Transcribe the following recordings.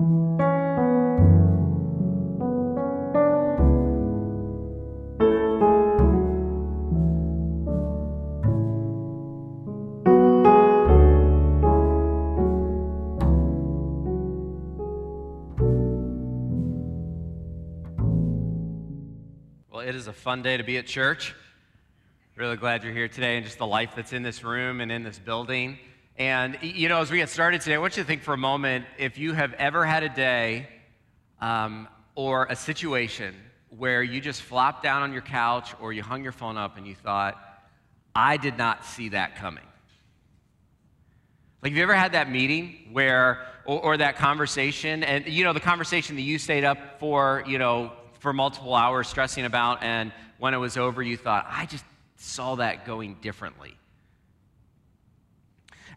Well, it is a fun day to be at church. Really glad you're here today and just the life that's in this room and in this building. And, you know, as we get started today, I want you to think for a moment if you have ever had a day um, or a situation where you just flopped down on your couch or you hung your phone up and you thought, I did not see that coming. Like, have you ever had that meeting where, or, or, that conversation, and you know, the conversation that you stayed up for, you know, for multiple hours stressing about, and when it was over, you thought, I just saw that going differently.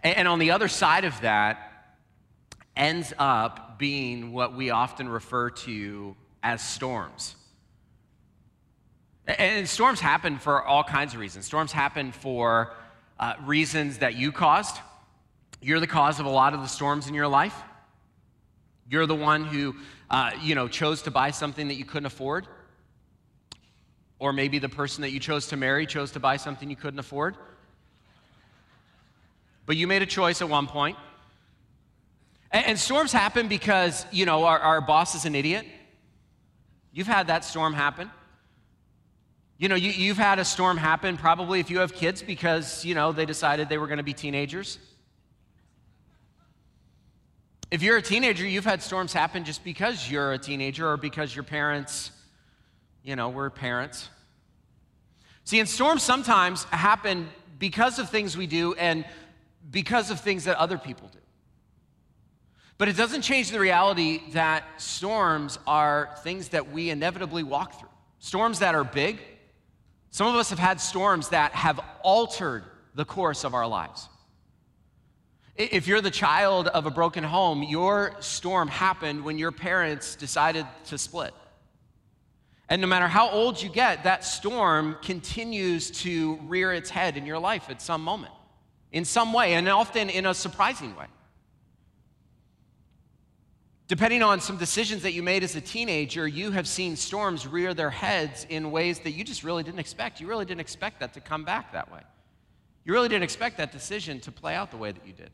And, and on the other side of that, ends up being what we often refer to as storms. And storms happen for all kinds of reasons. Storms happen for uh, reasons that you caused. You're the cause of a lot of the storms in your life. You're the one who, uh, you know, chose to buy something that you couldn't afford. Or maybe the person that you chose to marry chose to buy something you couldn't afford. But you made a choice at one point. And, and storms happen because, you know, our, our boss is an idiot. You've had that storm happen. You know, you, have had a storm happen probably if you have kids because, you know, they decided they were going to be teenagers. If you're a teenager, you've had storms happen just because you're a teenager or because your parents, you know, were parents. See, and storms sometimes happen because of things we do and because of things that other people do. But it doesn't change the reality that storms are things that we inevitably walk through. Storms that are big. Some of us have had storms that have altered the course of our lives. If you're the child of a broken home, your storm happened when your parents decided to split. And no matter how old you get, that storm continues to rear its head in your life at some moment, in some way, and often in a surprising way. Depending on some decisions that you made as a teenager, you have seen storms rear their heads in ways that you just really didn't expect. You really didn't expect that to come back that way. You really didn't expect that decision to play out the way that you did.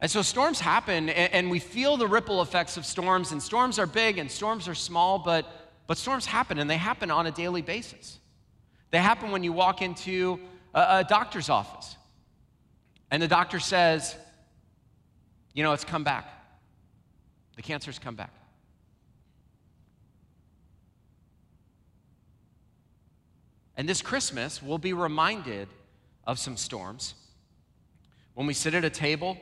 And so storms happen, and we feel the ripple effects of storms, and storms are big and storms are small, but, but storms happen, and they happen on a daily basis. They happen when you walk into a, a doctor's office, and the doctor says, You know, it's come back. The cancer's come back. And this Christmas, we'll be reminded of some storms. When we sit at a table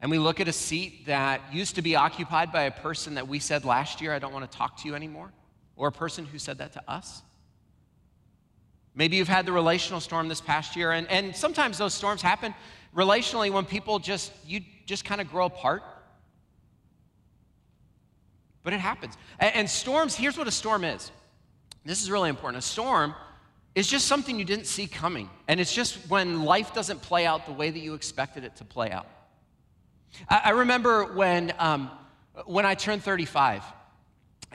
and we look at a seat that used to be occupied by a person that we said last year, I don't want to talk to you anymore, or a person who said that to us. Maybe you've had the relational storm this past year, and, and sometimes those storms happen relationally when people just, you just kind of grow apart. But it happens. And, and storms, here's what a storm is. This is really important. A storm is just something you didn't see coming. And it's just when life doesn't play out the way that you expected it to play out. I, remember when, um, when I turned 35.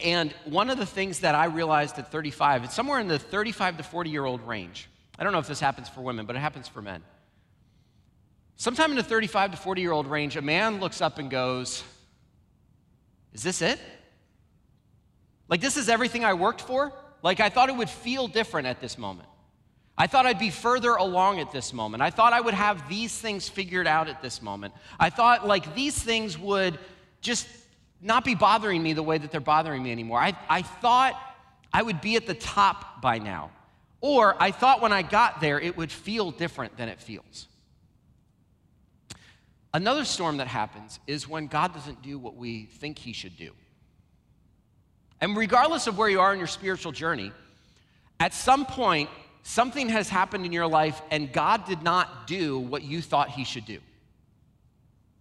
And one of the things that I realized at 35, it's somewhere in the 35 to 40 year old range. I don't know if this happens for women, but it happens for men. Sometime in the 35 to 40 year old range, a man looks up and goes, Is this it? Like, this is everything I worked for? Like, I thought it would feel different at this moment. I thought I'd be further along at this moment. I thought I would have these things figured out at this moment. I thought like these things would just not be bothering me the way that they're bothering me anymore. I, I thought I would be at the top by now. Or I thought when I got there it would feel different than it feels. Another storm that happens is when God doesn't do what we think He should do. And regardless of where you are in your spiritual journey, at some point, something has happened in your life and God did not do what you thought He should do.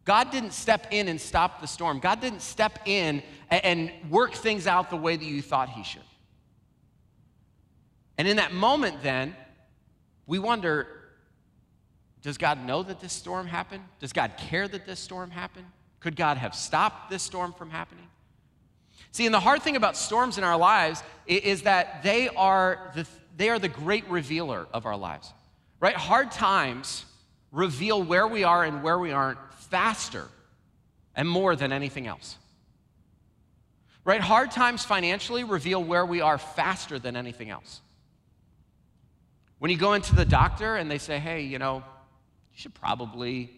God didn't step in and stop the storm. God didn't step in and work things out the way that you thought He should. And in that moment, then, we wonder does God know that this storm happened? Does God care that this storm happened? Could God have stopped this storm from happening? See, and the hard thing about storms in our lives is that they are the, they are the great revealer of our lives, right? Hard times reveal where we are and where we aren't faster and more than anything else. Right? Hard times financially reveal where we are faster than anything else. When you go into the doctor and they say, hey, you know, you should probably,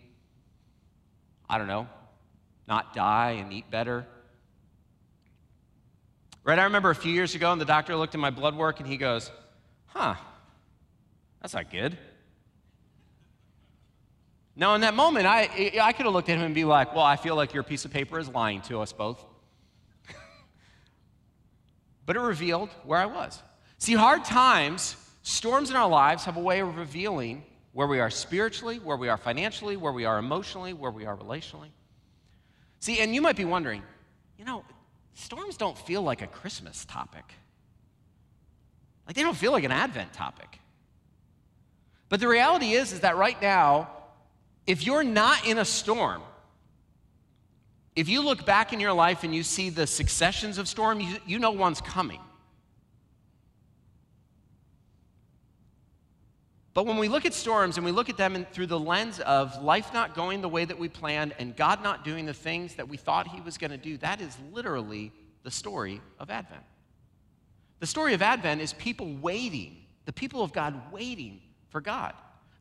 I don't know, not die and eat better. Right? I remember a few years ago, and the doctor looked at my blood work and he goes, huh, that's not good. Now, in that moment, I, I could have looked at him and be like, well, I feel like your piece of paper is lying to us both but it revealed where I was. See, hard times, storms in our lives have a way of revealing where we are spiritually, where we are financially, where we are emotionally, where we are relationally. See, and you might be wondering, you know, storms don't feel like a Christmas topic. Like they don't feel like an Advent topic. But the reality is is that right now, if you're not in a storm, if you look back in your life and you see the successions of storms, you, you know one's coming. But when we look at storms and we look at them in, through the lens of life not going the way that we planned and God not doing the things that we thought He was going to do, that is literally the story of Advent. The story of Advent is people waiting, the people of God waiting for God.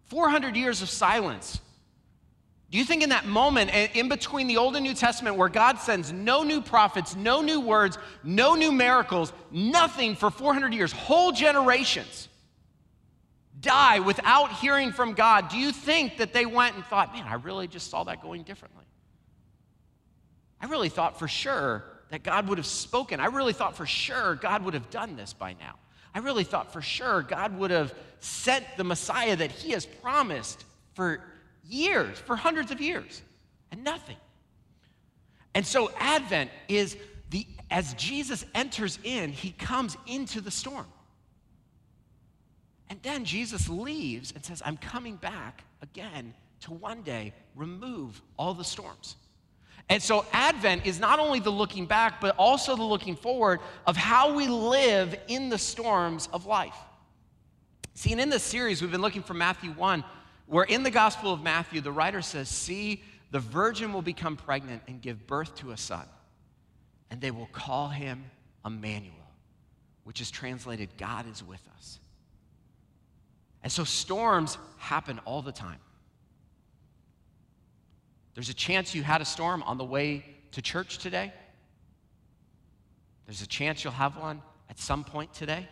400 years of silence do you think in that moment, in between the Old and New Testament, where God sends no new prophets, no new words, no new miracles, nothing for 400 years, whole generations die without hearing from God, do you think that they went and thought, man, I really just saw that going differently? I really thought for sure that God would have spoken. I really thought for sure God would have done this by now. I really thought for sure God would have sent the Messiah that He has promised for years, for hundreds of years, and nothing. And so Advent is the, as Jesus enters in, he comes into the storm. And then Jesus leaves and says, I'm coming back again to one day remove all the storms. And so Advent is not only the looking back, but also the looking forward of how we live in the storms of life. See, and in this series, we've been looking from Matthew 1 where in the Gospel of Matthew, the writer says, See, the virgin will become pregnant and give birth to a son, and they will call him Emmanuel, which is translated, God is with us. And so storms happen all the time. There's a chance you had a storm on the way to church today. There's a chance you'll have one at some point today.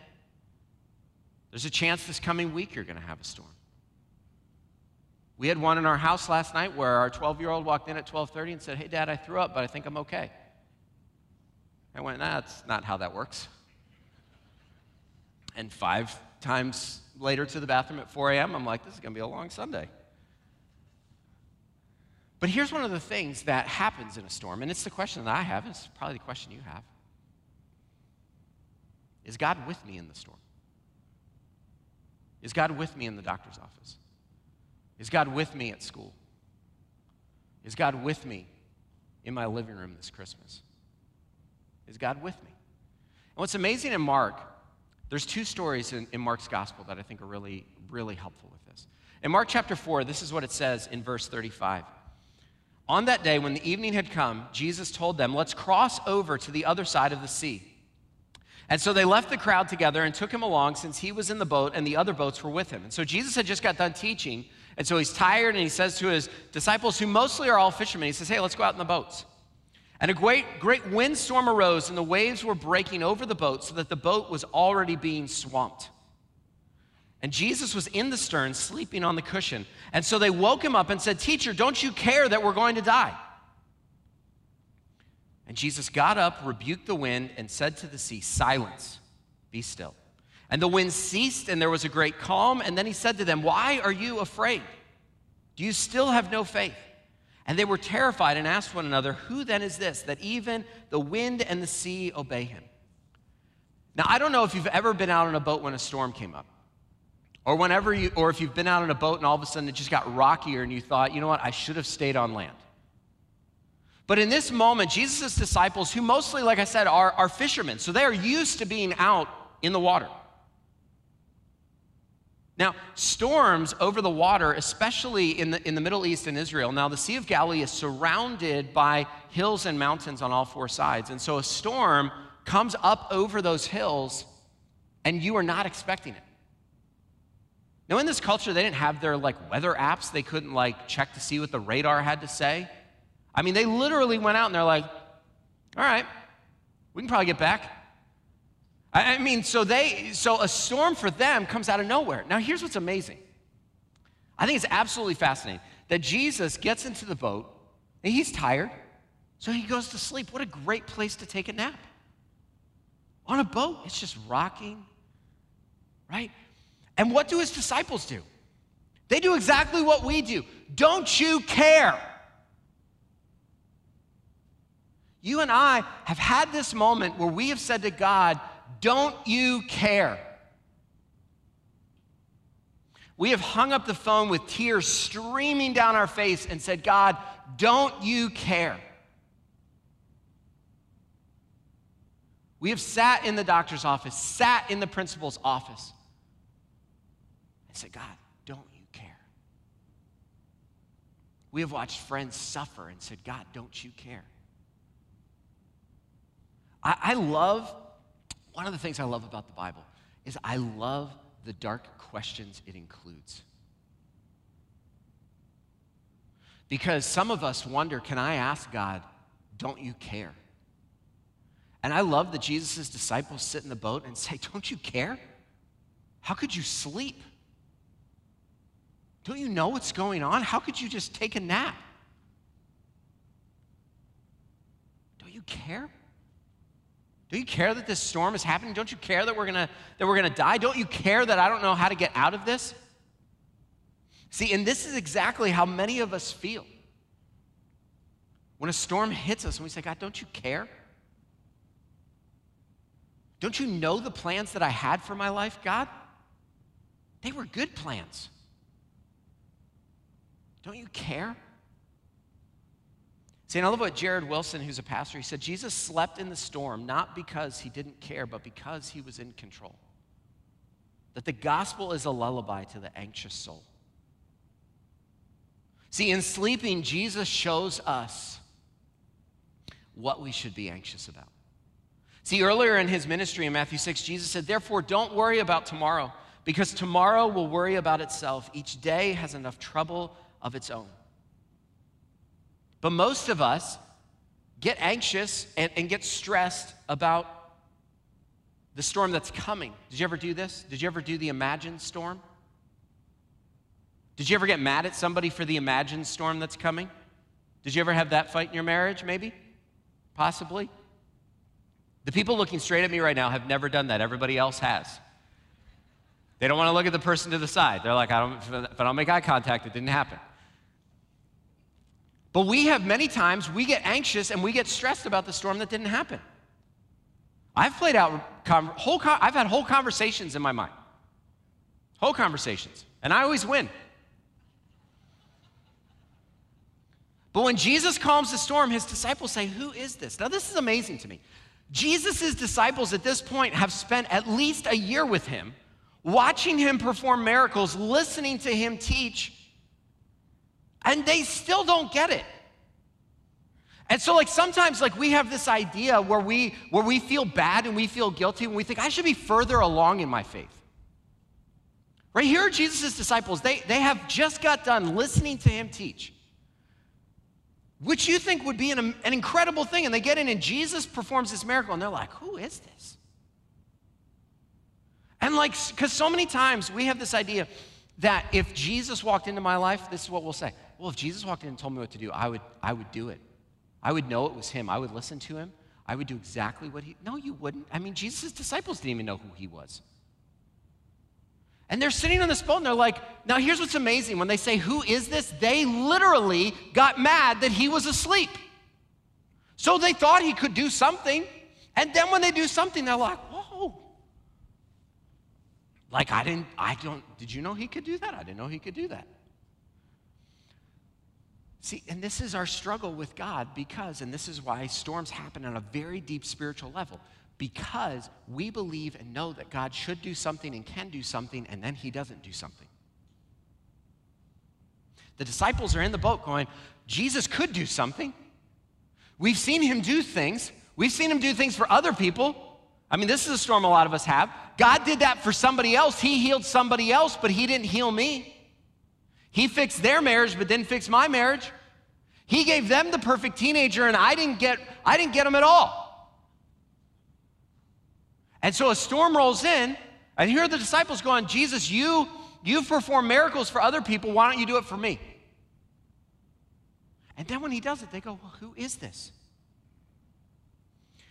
There's a chance this coming week you're going to have a storm. We had one in our house last night where our 12 year old walked in at 12:30 and said, "Hey, Dad, I threw up, but I think I'm okay." I went, nah, "That's not how that works." And five times later to the bathroom at 4 a.m., I'm like, "This is going to be a long Sunday." But here's one of the things that happens in a storm, and it's the question that I have, and it's probably the question you have. Is God with me in the storm? Is God with me in the doctor's office? Is God with me at school? Is God with me in my living room this Christmas? Is God with me? And what's amazing in Mark, there's two stories in, in Mark's gospel that I think are really, really helpful with this. In Mark chapter 4, this is what it says in verse 35. On that day, when the evening had come, Jesus told them, Let's cross over to the other side of the sea. And so they left the crowd together and took him along since he was in the boat and the other boats were with him. And so Jesus had just got done teaching and so he's tired and he says to his disciples, who mostly are all fishermen, he says, Hey, let's go out in the boats. And a great, great windstorm arose, and the waves were breaking over the boat so that the boat was already being swamped. And Jesus was in the stern, sleeping on the cushion. And so they woke him up and said, Teacher, don't you care that we're going to die? And Jesus got up, rebuked the wind, and said to the sea, Silence, be still. And the wind ceased, and there was a great calm. And then he said to them, Why are you afraid? Do you still have no faith? And they were terrified and asked one another, Who then is this, that even the wind and the sea obey him? Now, I don't know if you've ever been out on a boat when a storm came up. Or whenever you, or if you've been out on a boat and all of a sudden it just got rockier and you thought, you know what, I should have stayed on land. But in this moment, Jesus' disciples, who mostly, like I said, are, are fishermen, so they are used to being out in the water. Now, storms over the water, especially in the, in the Middle East and Israel, now the Sea of Galilee is surrounded by hills and mountains on all four sides. And so a storm comes up over those hills, and you are not expecting it. Now, in this culture, they didn't have their like weather apps. They couldn't like check to see what the radar had to say. I mean, they literally went out and they're like, all right, we can probably get back. I mean, so they, so a storm for them comes out of nowhere. Now, here's what's amazing. I think it's absolutely fascinating that Jesus gets into the boat and he's tired, so he goes to sleep. What a great place to take a nap. On a boat, it's just rocking, right? And what do his disciples do? They do exactly what we do. Don't you care? You and I have had this moment where we have said to God, Don't you care? We have hung up the phone with tears streaming down our face and said, God, don't you care? We have sat in the doctor's office, sat in the principal's office, and said, God, don't you care? We have watched friends suffer and said, God, don't you care? I, I love, one of the things I love about the Bible is I love the dark questions it includes. Because some of us wonder can I ask God, don't you care? And I love that Jesus' disciples sit in the boat and say, Don't you care? How could you sleep? Don't you know what's going on? How could you just take a nap? Don't you care? Do you care that this storm is happening? Don't you care that we're gonna that we're gonna die? Don't you care that I don't know how to get out of this? See, and this is exactly how many of us feel. When a storm hits us and we say, God, don't you care? Don't you know the plans that I had for my life, God? They were good plans. Don't you care? See, and I love what Jared Wilson, who's a pastor, he said Jesus slept in the storm not because he didn't care, but because he was in control. That the gospel is a lullaby to the anxious soul. See, in sleeping, Jesus shows us what we should be anxious about. See, earlier in his ministry in Matthew 6, Jesus said, Therefore, don't worry about tomorrow, because tomorrow will worry about itself. Each day has enough trouble of its own. But most of us get anxious and, and get stressed about the storm that's coming. Did you ever do this? Did you ever do the imagined storm? Did you ever get mad at somebody for the imagined storm that's coming? Did you ever have that fight in your marriage, maybe? Possibly? The people looking straight at me right now have never done that. Everybody else has. They don't want to look at the person to the side. They're like, I don't, if I don't make eye contact, it didn't happen. But we have many times, we get anxious and we get stressed about the storm that didn't happen. I've played out whole, I've had whole conversations in my mind. Whole conversations. And I always win. But when Jesus calms the storm, his disciples say, Who is this? Now, this is amazing to me. Jesus' disciples at this point have spent at least a year with him, watching him perform miracles, listening to him teach, and they still don't get it. And so like sometimes like we have this idea where we where we feel bad and we feel guilty and we think I should be further along in my faith. Right here are Jesus' disciples. They, they have just got done listening to him teach, which you think would be an, an incredible thing. And they get in and Jesus performs this miracle and they're like, who is this? And like, because so many times we have this idea that if Jesus walked into my life, this is what we'll say well, if Jesus walked in and told me what to do, I would, I would do it. I would know it was him. I would listen to him. I would do exactly what he. No, you wouldn't. I mean, Jesus' disciples didn't even know who he was. And they're sitting on this boat and they're like, now here's what's amazing. When they say, Who is this? They literally got mad that he was asleep. So they thought he could do something. And then when they do something, they're like, Whoa. Like, I didn't, I don't, did you know he could do that? I didn't know he could do that. See, and this is our struggle with God because, and this is why storms happen on a very deep spiritual level, because we believe and know that God should do something and can do something, and then he doesn't do something. The disciples are in the boat going, Jesus could do something. We've seen him do things. We've seen him do things for other people. I mean, this is a storm a lot of us have. God did that for somebody else. He healed somebody else, but he didn't heal me. He fixed their marriage, but didn't fix my marriage. He gave them the perfect teenager, and I didn't get, I didn't get them at all. And so a storm rolls in, and here the disciples going, Jesus, you, you've performed miracles for other people. Why don't you do it for me? And then when he does it, they go, Well, who is this?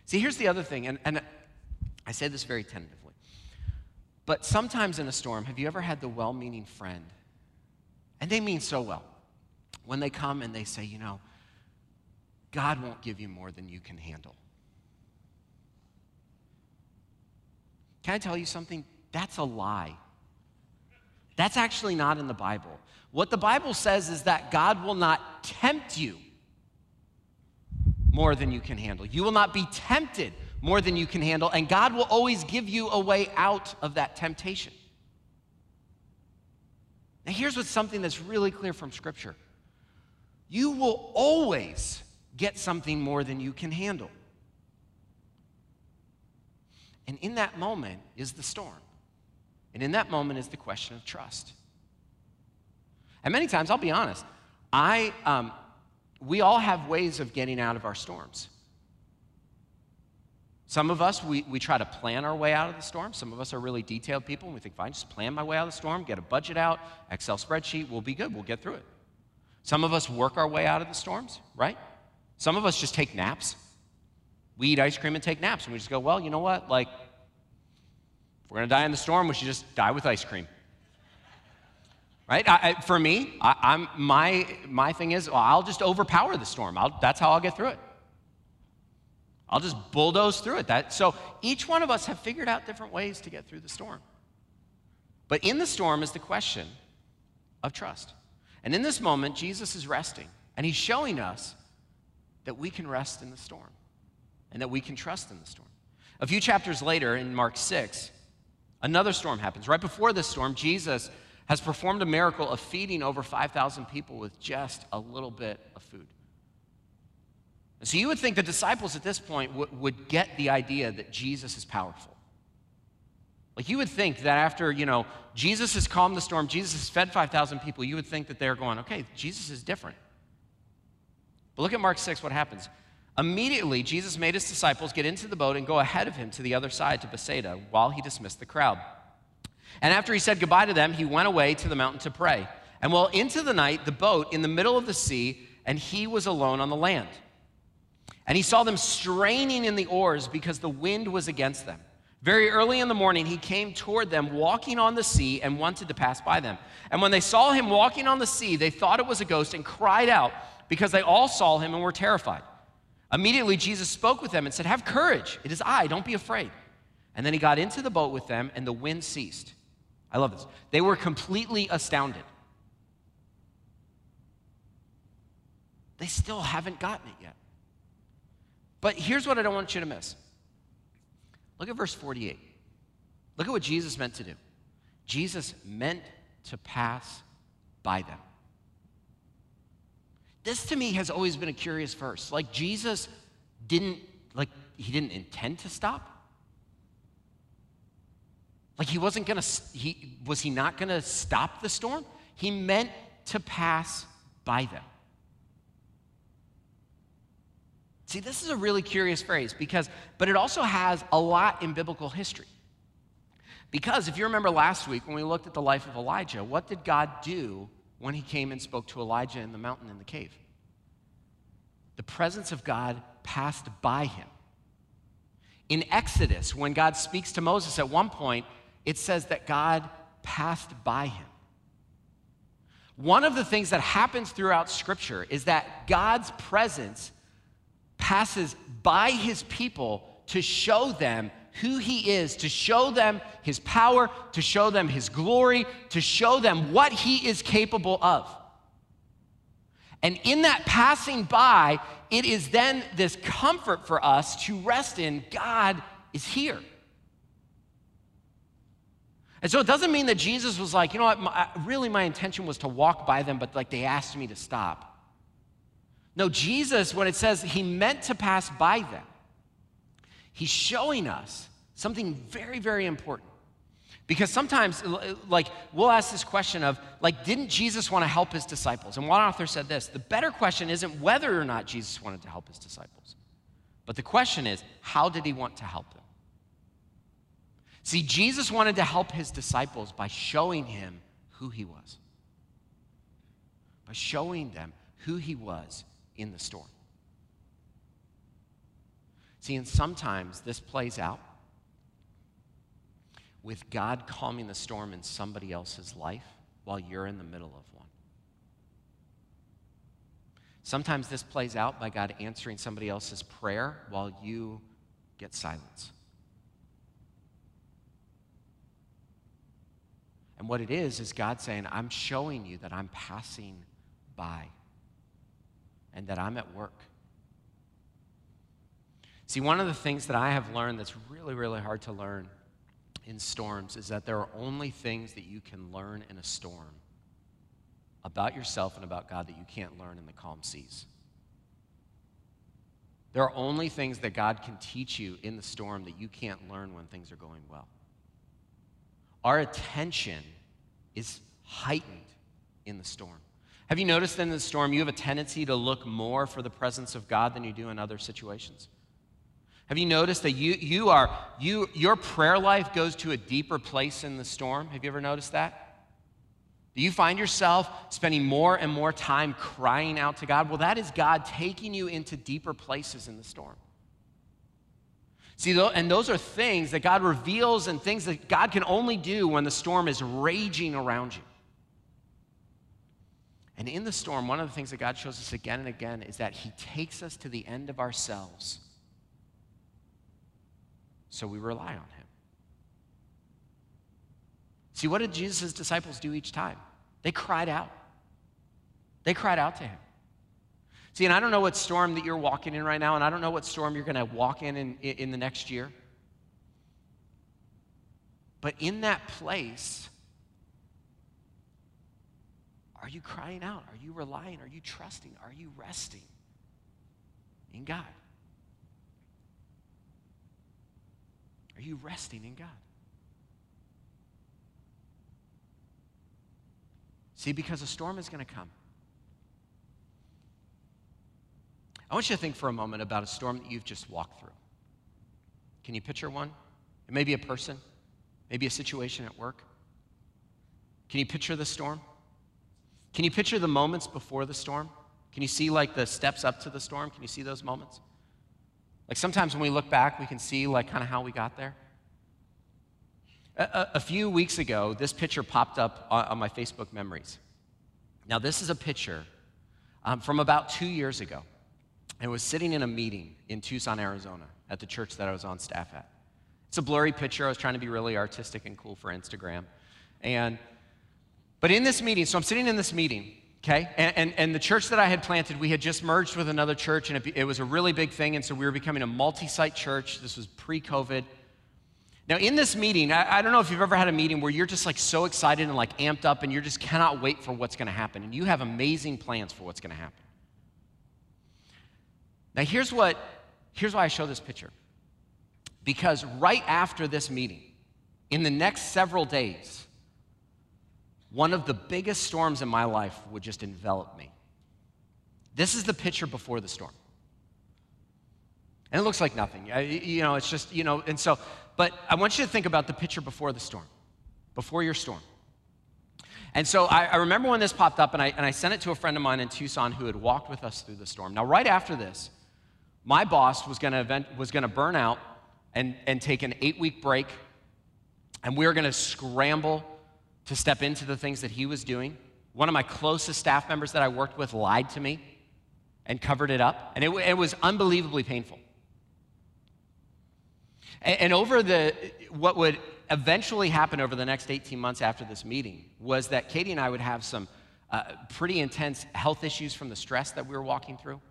See, here's the other thing, and, and I say this very tentatively. But sometimes in a storm, have you ever had the well meaning friend? And they mean so well. When they come and they say, You know, God won't give you more than you can handle. Can I tell you something? That's a lie. That's actually not in the Bible. What the Bible says is that God will not tempt you more than you can handle. You will not be tempted more than you can handle, and God will always give you a way out of that temptation. Now, here's what's something that's really clear from Scripture you will always get something more than you can handle. And in that moment is the storm. And in that moment is the question of trust. And many times, I'll be honest, I, um, we all have ways of getting out of our storms. Some of us, we, we try to plan our way out of the storm. Some of us are really detailed people, and we think, fine, just plan my way out of the storm, get a budget out, Excel spreadsheet, we'll be good, we'll get through it. Some of us work our way out of the storms, right? Some of us just take naps. We eat ice cream and take naps, and we just go, well, you know what? Like, if we're gonna die in the storm, we should just die with ice cream right? I, I, for me, I, am my my thing is, well, I'll just overpower the storm. I'll, that's how I'll get through it. I'll just bulldoze through it. That so each one of us have figured out different ways to get through the storm. But in the storm is the question of trust. And in this moment, Jesus is resting, and he's showing us that we can rest in the storm and that we can trust in the storm. A few chapters later in Mark 6, another storm happens. Right before this storm, Jesus has performed a miracle of feeding over 5,000 people with just a little bit of food. And so you would think the disciples at this point w- would get the idea that Jesus is powerful. Like you would think that after, you know, Jesus has calmed the storm, Jesus has fed 5,000 people, you would think that they're going, okay, Jesus is different. But look at Mark 6, what happens. Immediately, Jesus made his disciples get into the boat and go ahead of him to the other side to Bethsaida while he dismissed the crowd. And after he said goodbye to them, he went away to the mountain to pray. And well, into the night, the boat in the middle of the sea, and he was alone on the land. And he saw them straining in the oars because the wind was against them. Very early in the morning, he came toward them walking on the sea and wanted to pass by them. And when they saw him walking on the sea, they thought it was a ghost and cried out because they all saw him and were terrified. Immediately, Jesus spoke with them and said, Have courage, it is I, don't be afraid. And then he got into the boat with them, and the wind ceased. I love this. They were completely astounded. They still haven't gotten it yet. But here's what I don't want you to miss. Look at verse 48. Look at what Jesus meant to do. Jesus meant to pass by them. This to me has always been a curious verse. Like Jesus didn't like he didn't intend to stop. Like he wasn't going to, he, was he not going to stop the storm? He meant to pass by them. See, this is a really curious phrase because, but it also has a lot in biblical history. Because if you remember last week when we looked at the life of Elijah, what did God do when he came and spoke to Elijah in the mountain in the cave? The presence of God passed by him. In Exodus, when God speaks to Moses at one point, it says that God passed by him. One of the things that happens throughout Scripture is that God's presence passes by his people to show them who he is, to show them his power, to show them his glory, to show them what he is capable of. And in that passing by, it is then this comfort for us to rest in God is here. And so it doesn't mean that Jesus was like, you know what, my, really my intention was to walk by them, but like they asked me to stop. No, Jesus, when it says he meant to pass by them, he's showing us something very, very important. Because sometimes, like, we'll ask this question of, like, didn't Jesus want to help his disciples? And one author said this the better question isn't whether or not Jesus wanted to help his disciples, but the question is, how did he want to help them? See, Jesus wanted to help his disciples by showing him who he was, by showing them who he was in the storm. See, and sometimes this plays out with God calming the storm in somebody else's life while you're in the middle of one. Sometimes this plays out by God answering somebody else's prayer while you get silence. And what it is, is God saying, I'm showing you that I'm passing by and that I'm at work. See, one of the things that I have learned that's really, really hard to learn in storms is that there are only things that you can learn in a storm about yourself and about God that you can't learn in the calm seas. There are only things that God can teach you in the storm that you can't learn when things are going well. Our attention is heightened in the storm. Have you noticed in the storm you have a tendency to look more for the presence of God than you do in other situations? Have you noticed that you, you are, you, your prayer life goes to a deeper place in the storm? Have you ever noticed that? Do you find yourself spending more and more time crying out to God? Well, that is God taking you into deeper places in the storm. See, and those are things that God reveals and things that God can only do when the storm is raging around you. And in the storm, one of the things that God shows us again and again is that He takes us to the end of ourselves so we rely on him. See, what did Jesus' disciples do each time? They cried out. They cried out to him. See, and I don't know what storm that you're walking in right now, and I don't know what storm you're going to walk in, in in the next year. But in that place, are you crying out? Are you relying? Are you trusting? Are you resting in God? Are you resting in God? See, because a storm is going to come. I want you to think for a moment about a storm that you've just walked through. Can you picture one? It may be a person, maybe a situation at work. Can you picture the storm? Can you picture the moments before the storm? Can you see like the steps up to the storm? Can you see those moments? Like sometimes when we look back, we can see like kind of how we got there. A, a, few weeks ago, this picture popped up on, on, my Facebook memories. Now, this is a picture um, from about two years ago. I was sitting in a meeting in Tucson, Arizona, at the church that I was on staff at. It's a blurry picture. I was trying to be really artistic and cool for Instagram. And, but in this meeting, so I'm sitting in this meeting, okay? And, and, and, the church that I had planted, we had just merged with another church, and it, it was a really big thing. And so we were becoming a multi site church. This was pre COVID. Now, in this meeting, I, I, don't know if you've ever had a meeting where you're just like so excited and like amped up and you just cannot wait for what's going to happen. And you have amazing plans for what's going to happen. Now, here's what, here's why I show this picture. Because right after this meeting, in the next several days, one of the biggest storms in my life would just envelop me. This is the picture before the storm. And it looks like nothing. You know, it's just, you know, and so, but I want you to think about the picture before the storm, before your storm. And so I, I remember when this popped up, and I, and I sent it to a friend of mine in Tucson who had walked with us through the storm. Now, right after this, my boss was going to event, was to burn out and, and take an eight week break, and we were going to scramble to step into the things that he was doing. One of my closest staff members that I worked with lied to me and covered it up, and it, it was unbelievably painful. And, and over the, what would eventually happen over the next 18 months after this meeting was that Katie and I would have some, uh, pretty intense health issues from the stress that we were walking through.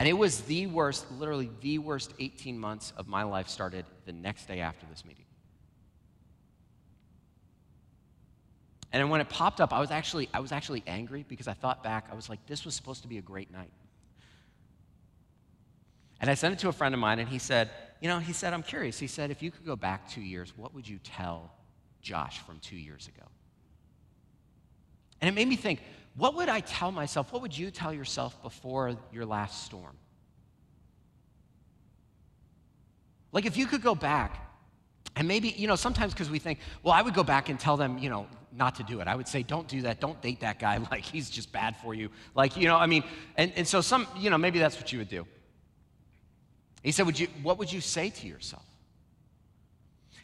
And it was the worst, literally the worst 18 months of my life started the next day after this meeting. And when it popped up, I was actually, I was actually angry because I thought back, I was like, this was supposed to be a great night. And I sent it to a friend of mine, and he said, You know, he said, I'm curious. He said, If you could go back two years, what would you tell Josh from two years ago? And it made me think, what would I tell myself? What would you tell yourself before your last storm? Like, if you could go back, and maybe, you know, sometimes because we think, well, I would go back and tell them, you know, not to do it. I would say, don't do that. Don't date that guy. Like, he's just bad for you. Like, you know, I mean, and, and so some, you know, maybe that's what you would do. He said, would you, what would you say to yourself?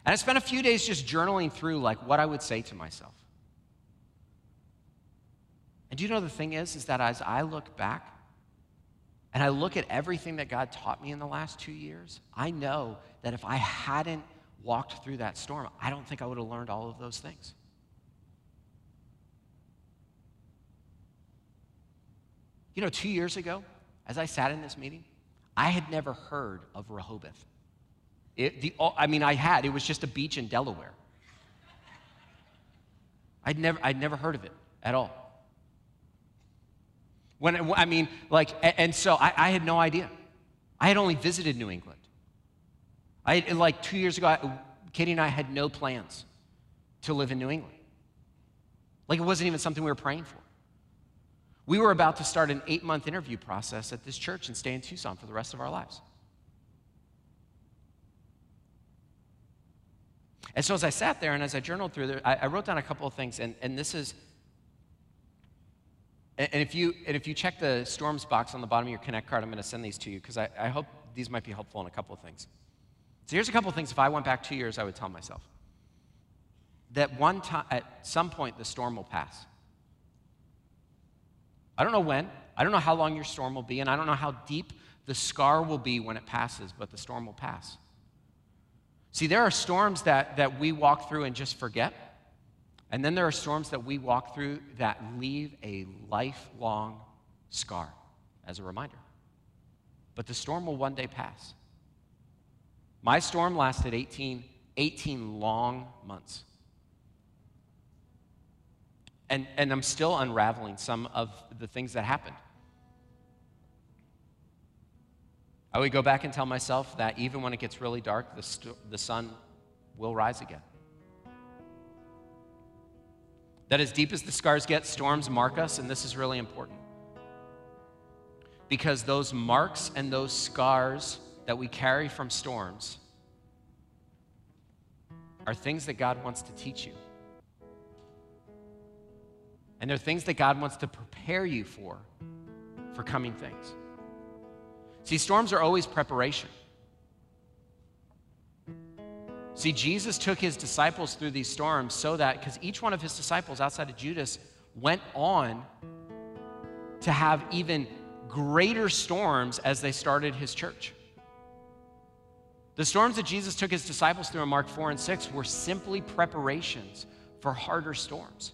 And I spent a few days just journaling through, like, what I would say to myself. And do you know the thing is, is that as I look back and I look at everything that God taught me in the last two years, I know that if I hadn't walked through that storm, I don't think I would have learned all of those things. You know, two years ago, as I sat in this meeting, I had never heard of Rehoboth. It, the, I mean, I had. It was just a beach in Delaware. I'd never, I'd never heard of it at all. When, I mean, like, and so I, I had no idea. I had only visited New England. I, like, two years ago, I, Katie and I had no plans to live in New England. Like, it wasn't even something we were praying for. We were about to start an eight month interview process at this church and stay in Tucson for the rest of our lives. And so as I sat there and as I journaled through there, I, I wrote down a couple of things, and, and this is, and, and, if you, and if you check the storms box on the bottom of your Connect card, I'm going to send these to you because I, I hope these might be helpful in a couple of things. So here's a couple of things if I went back two years, I would tell myself. That one time, at some point, the storm will pass. I don't know when. I don't know how long your storm will be, and I don't know how deep the scar will be when it passes, but the storm will pass. See, there are storms that, that we walk through and just forget. And then there are storms that we walk through that leave a lifelong scar as a reminder. But the storm will one day pass. My storm lasted 18, 18 long months. And, and I'm still unraveling some of the things that happened. I would go back and tell myself that even when it gets really dark, the, st- the sun will rise again. That as deep as the scars get, storms mark us, and this is really important. Because those marks and those scars that we carry from storms are things that God wants to teach you. And they're things that God wants to prepare you for, for coming things. See, storms are always preparation. See, Jesus took his disciples through these storms so that, because each one of his disciples outside of Judas went on to have even greater storms as they started his church. The storms that Jesus took his disciples through in Mark 4 and 6 were simply preparations for harder storms.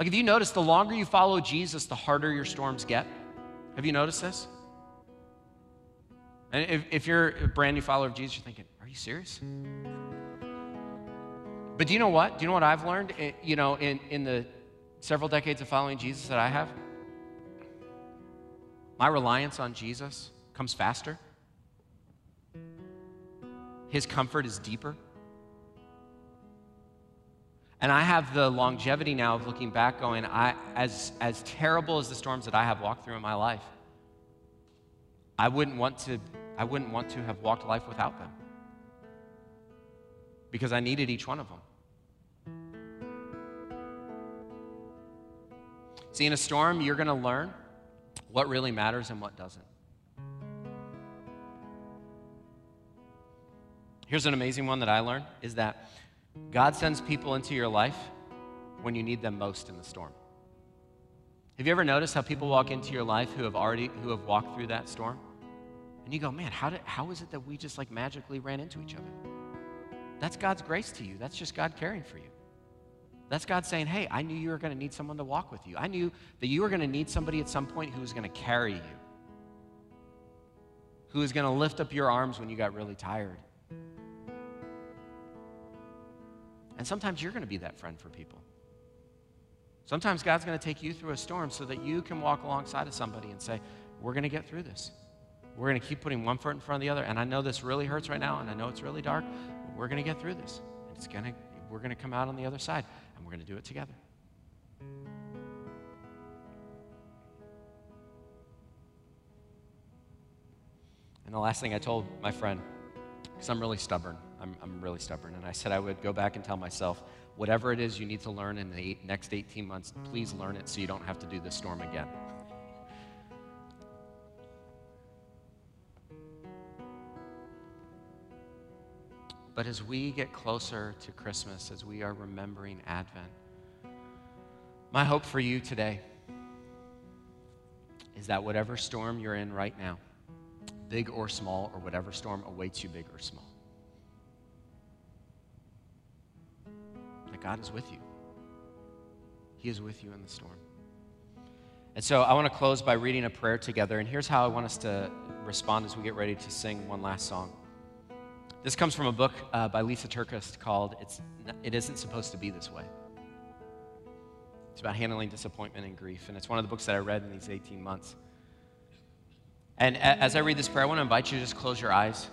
Like, if you notice, the longer you follow Jesus, the harder your storms get. Have you noticed this? And if, if you're a brand new follower of Jesus, you're thinking, are you serious? But do you know what? Do you know what I've learned, eh, you know, in, in the several decades of following Jesus that I have? My reliance on Jesus comes faster. His comfort is deeper. And I have the longevity now of looking back, going, I, as, as terrible as the storms that I have walked through in my life, I wouldn't want to, I wouldn't want to have walked life without them. Because I needed each one of them. See, in a storm, you're going to learn what really matters and what doesn't. Here's an amazing one that I learned is that God sends people into your life when you need them most in the storm. Have you ever noticed how people walk into your life who have already who have walked through that storm? And you go, man, how did how is it that we just like magically ran into each other? That's God's grace to you. That's just God caring for you. That's God saying, hey, I knew you were going to need someone to walk with you. I knew that you were going to need somebody at some point who was going to carry you, who was going to lift up your arms when you got really tired. And sometimes you're going to be that friend for people. Sometimes God's going to take you through a storm so that you can walk alongside of somebody and say, We're going to get through this. We're going to keep putting one foot in front of the other. And I know this really hurts right now, and I know it's really dark, but we're going to get through this. It's going to, we're going to come out on the other side, and we're going to do it together. And the last thing I told my friend, because I'm really stubborn, I'm, I'm really stubborn, and I said I would go back and tell myself, whatever it is you need to learn in the eight, next 18 months, please learn it so you don't have to do this storm again. But as we get closer to Christmas, as we are remembering Advent, my hope for you today is that whatever storm you're in right now, big or small, or whatever storm awaits you, big or small, that God is with you. He is with you in the storm. And so I want to close by reading a prayer together. And here's how I want us to respond as we get ready to sing one last song. This comes from a book uh, by Lysa TerKeurst called it's, It Isn't Supposed to Be This Way. It's about handling disappointment and grief. And it's one of the books that I read in these 18 months. And as I read this prayer, I want to invite you to just close your eyes.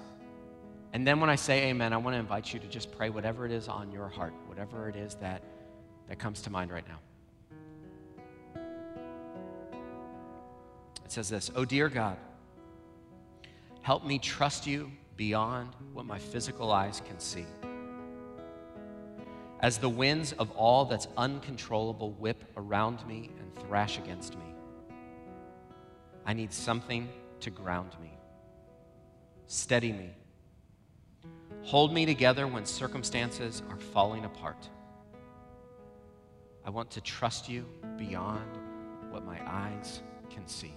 And then when I say amen, I want to invite you to just pray whatever it is on your heart, whatever it is that, that comes to mind right now. It says this Oh, dear God, help me trust you beyond what my physical eyes can see. As the winds of all that's uncontrollable whip around me and thrash against me, I need something to ground me, steady me, hold me together when circumstances are falling apart. I want to trust you beyond what my eyes can see.